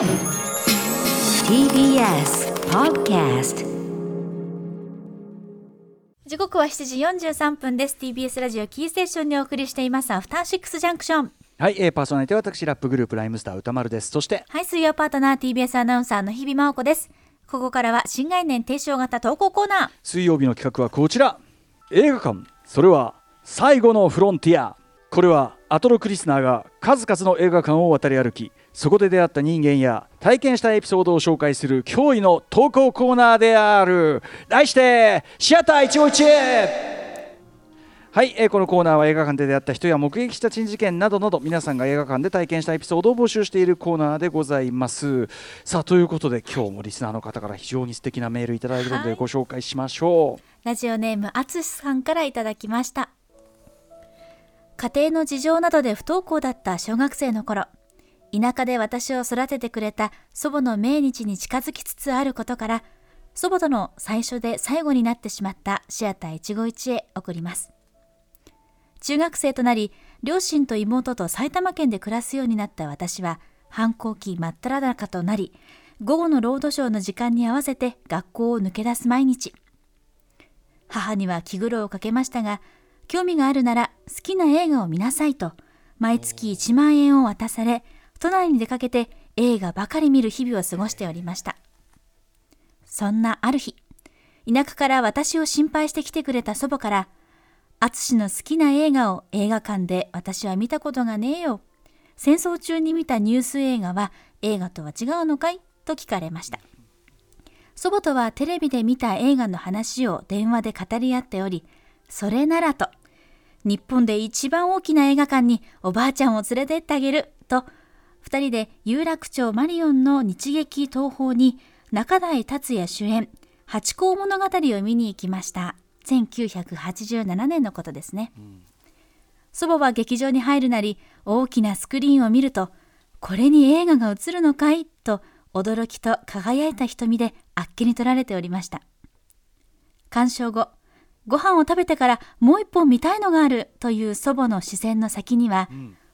TBS Podcast 時刻は7時43分です。TBS ラジオキーステーションにお送りしています。アフターシックスジャンクション。はい、えー、パーソナリティは私ラップグループライムスター歌丸です。そしてはい水曜パートナー TBS アナウンサーの日々真央子です。ここからは新概念提唱型投稿コーナー。水曜日の企画はこちら。映画館。それは最後のフロンティア。これはアトロクリスナーが数々の映画館を渡り歩きそこで出会った人間や体験したエピソードを紹介する驚異の投稿コーナーである。題してシアター151はい、えーこのコーナーは映画館で出会った人や目撃した珍事件などなど皆さんが映画館で体験したエピソードを募集しているコーナーでございます。さあということで今日もリスナーの方から非常に素敵なメールいただいているのはい。でご紹介しましょう、ラジオネームあつしさんからいただきました家庭の事情などで不登校だった小学生の頃田舎で私を育ててくれた祖母の命日に近づきつつあることから祖母との最初で最後になってしまったシアター151へ送ります。中学生となり両親と妹と埼玉県で暮らすようになった私は反抗期真っ只中となり午後のロードショーの時間に合わせて学校を抜け出す毎日。母には気苦労をかけましたが興味があるなら好きな映画を見なさいと毎月1万円を渡され都内に出かけて映画ばかり見る日々を過ごしておりました。そんなある日田舎から私を心配してきてくれた祖母から淳の好きな映画を映画館で私は見たことがねえよ。戦争中に見たニュース映画は映画とは違うのかい？と聞かれました。祖母とはテレビで見た映画の話を電話で語り合っており、それならと、日本で一番大きな映画館におばあちゃんを連れてってあげると、二人で有楽町マリオンの日劇東宝に中台達也主演、八甲物語を見に行きました。1987年のことですね。祖母は劇場に入るなり大きなスクリーンを見るとこれに映画が映るのかいと驚きと輝いた瞳であっけに取られておりました鑑賞後ご飯を食べてからもう一本見たいのがあるという祖母の視線の先には、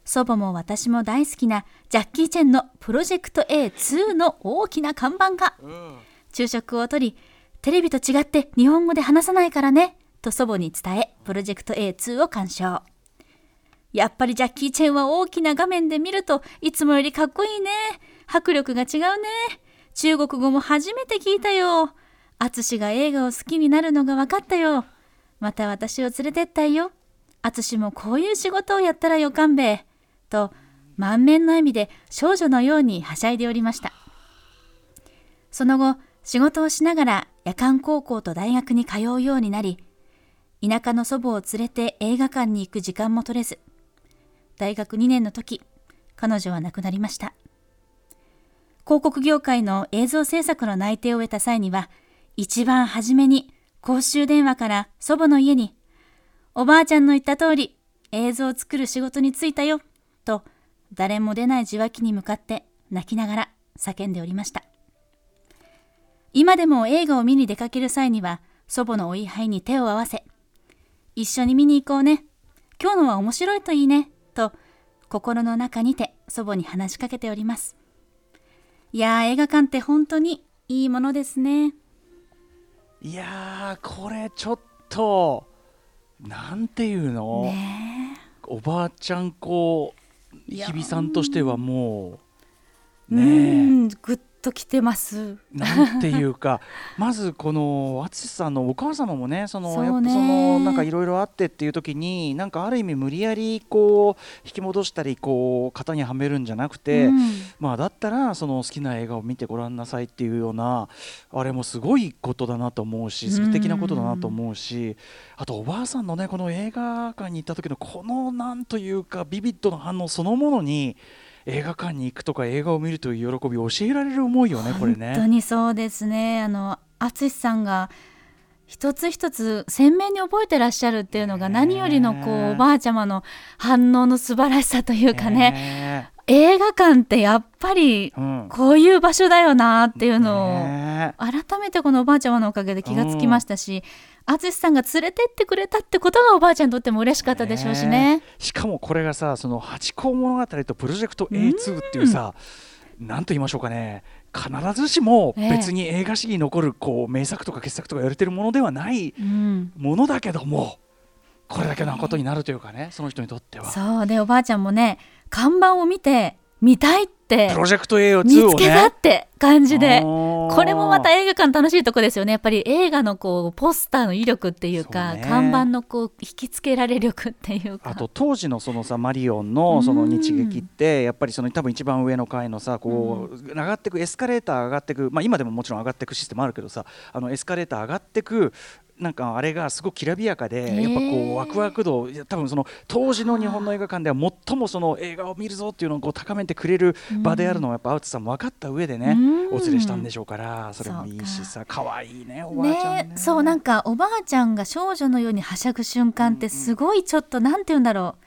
祖母も私も大好きなジャッキー・チェンのプロジェクト A2 の大きな看板が、昼食をとりテレビと違って日本語で話さないからねと祖母に伝えプロジェクト A2 を鑑賞やっぱりジャッキー・チェンは大きな画面で見るといつもよりかっこいいね。迫力が違うね。中国語も初めて聞いたよ。アツシが映画を好きになるのが分かったよ。また私を連れてったいよ。アツシもこういう仕事をやったらよかんべ。と満面の笑みで少女のようにはしゃいでおりました。その後、仕事をしながら夜間高校と大学に通うようになり、田舎の祖母を連れて映画館に行く時間も取れず、大学2年の時、彼女は亡くなりました。広告業界の映像制作の内定を得た際には、一番初めに公衆電話から祖母の家に、おばあちゃんの言った通り、映像を作る仕事に就いたよ、と誰も出ない受話器に向かって泣きながら叫んでおりました。今でも映画を見に出かける際には、祖母のお位牌に手を合わせ、一緒に見に行こうね。今日のは面白いといいね。と心の中にて祖母に話しかけております。いやー映画館って本当にいいものですね。いやーこれちょっとなんていうの、ねおばあちゃん子日比さんとしてはもえ。ううねんぐっときてます。えなんていうか まずこの淳さんのお母様もねそのそやっぱそのなんかいろいろあってっていう時になんかある意味無理やりこう引き戻したりこう型にはめるんじゃなくて、うんまあだったらその好きな映画を見てごらんなさいっていうようなあれもすごいことだなと思うし素敵なことだなと思うしあとおばあさんのねこの映画館に行った時のこのなんというかビビッドな反応そのものに映画館に行くとか映画を見るという喜びを教えられる思いよねこれ本当ね。にそうですね。あの淳さんが一つ一つ鮮明に覚えてらっしゃるっていうのが何よりのこうおばあちゃまの反応の素晴らしさというかねね映画館ってやっぱりうん。こういう場所だよなっていうのをね改めてこのおばあちゃまのおかげで気がつきましたし淳さんが連れてってくれたってことがおばあちゃんにとっても嬉しかったでしょうしね。しかもこれがさその八甲物語とプロジェクト A2 っていうさ、なんと言いましょうかね。必ずしもええ別に映画史に残るこう名作とか傑作とか言われてるものではないうん。ものだけどもこれだけのことになるというかねその人にとっては。そう。でおばあちゃんもね看板を見て見たいって。プロジェクト A を見2をつけたね。って感じで。ここれもまた映画館楽しいとこですよね。やっぱり映画のこうポスターの威力っていうかね。看板のこう引きつけられ力っていうか。あと当時のそのさマリオンのその日劇ってやっぱりその多分一番上の階のさこう上がってくエスカレーター上がってくまあ今でももちろん上がってくシステムあるけどさあのエスカレーター上がってくなんかあれがすごくきらびやかで、やっぱこうワクワク度多分その当時の日本の映画館では最もその映画を見るぞっていうのをこう高めてくれる場であるのをやっぱ青津さんも分かった上でね、うん。お連れしたんでしょうからそれもいいしさ可愛いねおばあちゃんね。ねそうなんかおばあちゃんが少女のようにはしゃぐ瞬間ってすごいちょっとなんて言うんだろう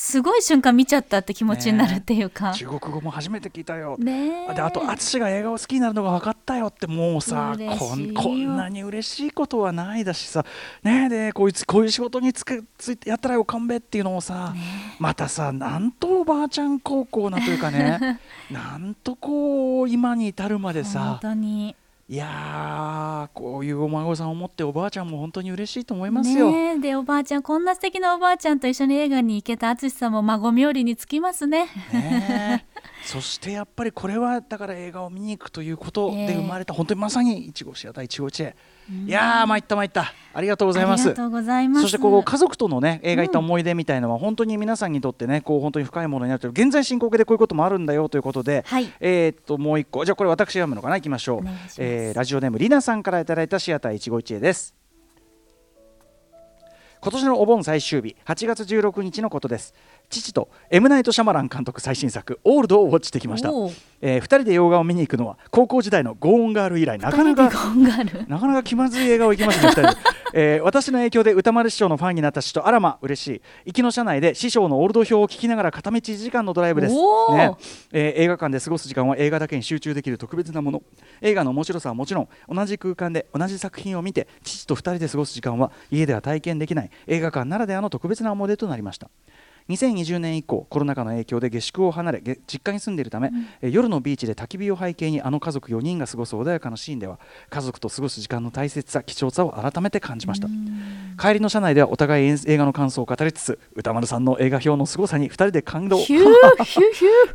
すごい瞬間見ちゃったって気持ちになるっていうか。中国語も初めて聞いたよ。ねえ。であと淳が映画を好きになるのが分かったよってもうさこんよ。こんなに嬉しいことはないだしさ。ねえでこいつこういう仕事につけついてやったらよ勘弁っていうのをさ、またさなんとおばあちゃん高校なというかね。なんとこう今に至るまで本さ当にいやーこういうお孫さんを持っておばあちゃんも本当に嬉しいと思いますよ。ねえでおばあちゃんこんな素敵なおばあちゃんと一緒に映画に行けた淳さんも孫冥利につきますねねえそしてやっぱりこれはだから映画を見に行くということでええ生まれた、本当にまさにいちごシアターいちごチェいやー参った参った。ありがとうございます。ありがとうございます。そしてこう家族とのね映画行った思い出みたいのは本当に皆さんにとってねこう本当に深いものになってる現在進行形でこういうこともあるんだよということで、はい。えーっともう一個。じゃあこれ私読むのかな？行きましょう。えーラジオネームりなさんからいただいたシアター一期一会です。今年のお盆最終日8月16日のことです父と M ナイト・シャマラン監督最新作「オールド」をウォッチしてきました、えー、2人で洋画を見に行くのは高校時代のゴーンガール以来なかなかなかなか気まずい映画を行きますね、2人で。えー私の影響で歌丸師匠のファンになった人、あらま、嬉しい。行きの車内で師匠のオールド表を聞きながら片道1時間のドライブです。ねえー映画館で過ごす時間は映画だけに集中できる特別なもの。映画の面白さはもちろん、同じ空間で同じ作品を見て、父と2人で過ごす時間は家では体験できない映画館ならではの特別な思い出となりました。2020年以降コロナ禍の影響で下宿を離れげ実家に住んでいるため、えー夜のビーチで焚き火を背景にあの家族4人が過ごす穏やかなシーンでは家族と過ごす時間の大切さ貴重さを改めて感じました。帰りの車内ではお互い映映画の感想を語りつつ歌丸さんの映画表の凄さに2人で感動。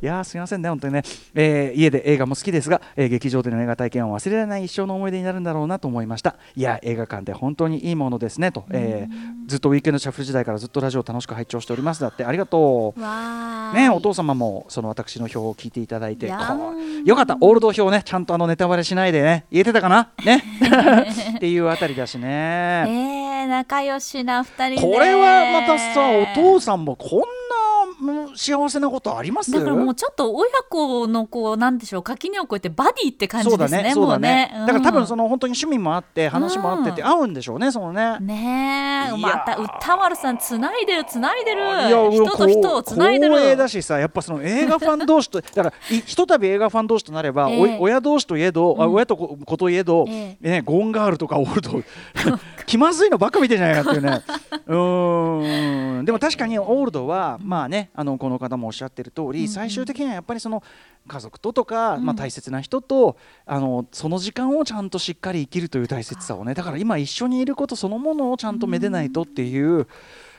いやーすみませんね、本当にね、えー家で映画も好きですが、えー劇場での映画体験は忘れられない一生の思い出になるんだろうなと思いました。いや、映画館で本当にいいものですねと、えーずっとウィークエンドシャッフル時代からずっとラジオを楽しく拝聴しております。だって、ありがとう。ね、お父様もその私の表を聞いていただいて。よかった。オールド表ねちゃんとあのネタバレしないでね。言えてたかな？ね。っていうあたりだしね。えー、仲良しな二人で。これはまたさお父さんもこんなうん幸せなことあります？だからもうちょっと親子のこうなんでしょう垣根を越えてバディって感じですねそうだねだから多分そのの本当に趣味もあって話もあっててうん合うんでしょうねそのね。ね。えまた歌丸さんつないでるつないでる。いや人と人をつないでる。光栄だしさやっぱその映画ファン同士と だからいひとたび映画ファン同士となれば、ええ。親同士といえど、あうん。親と子子といえど、えね、ゴーンガールとかオールド気まずいのばっか見てんじゃないかっていうね。うーん。でも確かにオールドは、まあねあのこの方もおっしゃってる通り、最終的にはやっぱりその家族ととか、まあ、大切な人とあのその時間をちゃんとしっかり生きるという大切さをねだから今一緒にいることそのものをちゃんとめでないとっていう、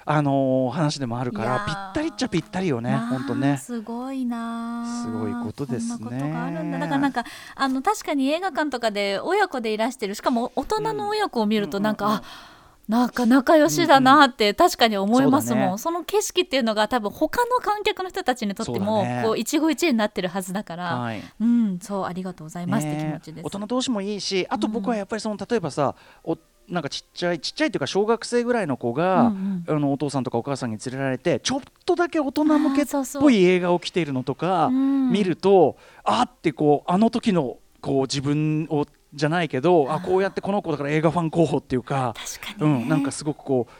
あの話でもあるからぴったりっちゃぴったりよね、まあ本当ね。すごいなすごいことですね。だ。だからなんかあの確かに映画館とかで親子でいらしてるしかも大人の親子を見るとなんか、あなんか仲良しだなって確かに思いますもん、そうだね。その景色っていうのが多分他の観客の人たちにとっても、こう一期一会になってるはずだから、はい。うんそうありがとうございますって気ね持ちです、大人同士もいいしあと僕はやっぱりその例えばさおなんかちっちゃいちっちゃいというか小学生ぐらいの子が、うんあのお父さんとかお母さんに連れられてちょっとだけ大人向けっぽい映画を着ているのとかうん。見ると、あってこうあの時のこう自分をじゃないけどあこうやってこの子だから映画ファン候補っていうかうん、なんかすごくこう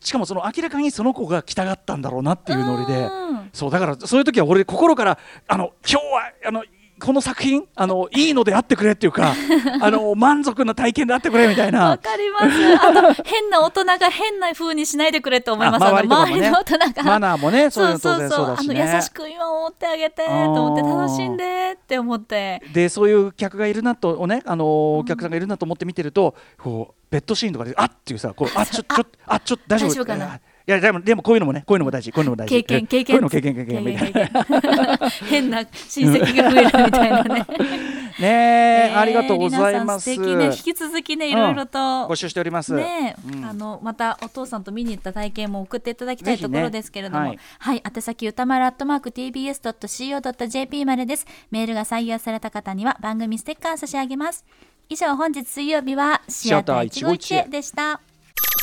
しかもその明らかにその子が来たがったんだろうなっていうノリで。うん。そうだからそういう時は俺心からあの今日はあのこの作品あのいいのであってくれっていうか あの満足な体験であってくれみたいわな。かります。変な大人が変な風にしないでくれって思います。周りね周りの大人が。マナーもねそういうそうあのね。優しく今思ってあげてと思って楽しんでって思って。でそういう客がいるなとねあのお客さんがいるなと思って見てるとこうベッドシーンとかであっっていうさこうあちょちょあちょ大丈夫大丈夫かないやでもでもこういうのもねこういうのも大事こういうのも大事。経験経験。こういうの経験経験みたいな変な親戚が増えるみたいなね。ねえねありがとうございます。ね。引き続きねいろいろと。募集しております。ねえ、うん。あのまたお父さんと見に行った体験も送っていただきたいところですけれども、はい。はい、宛先歌丸アットマーク tbs.co.jp までです。メールが採用された方には番組ステッカー差し上げます。以上本日水曜日はシアター151でした。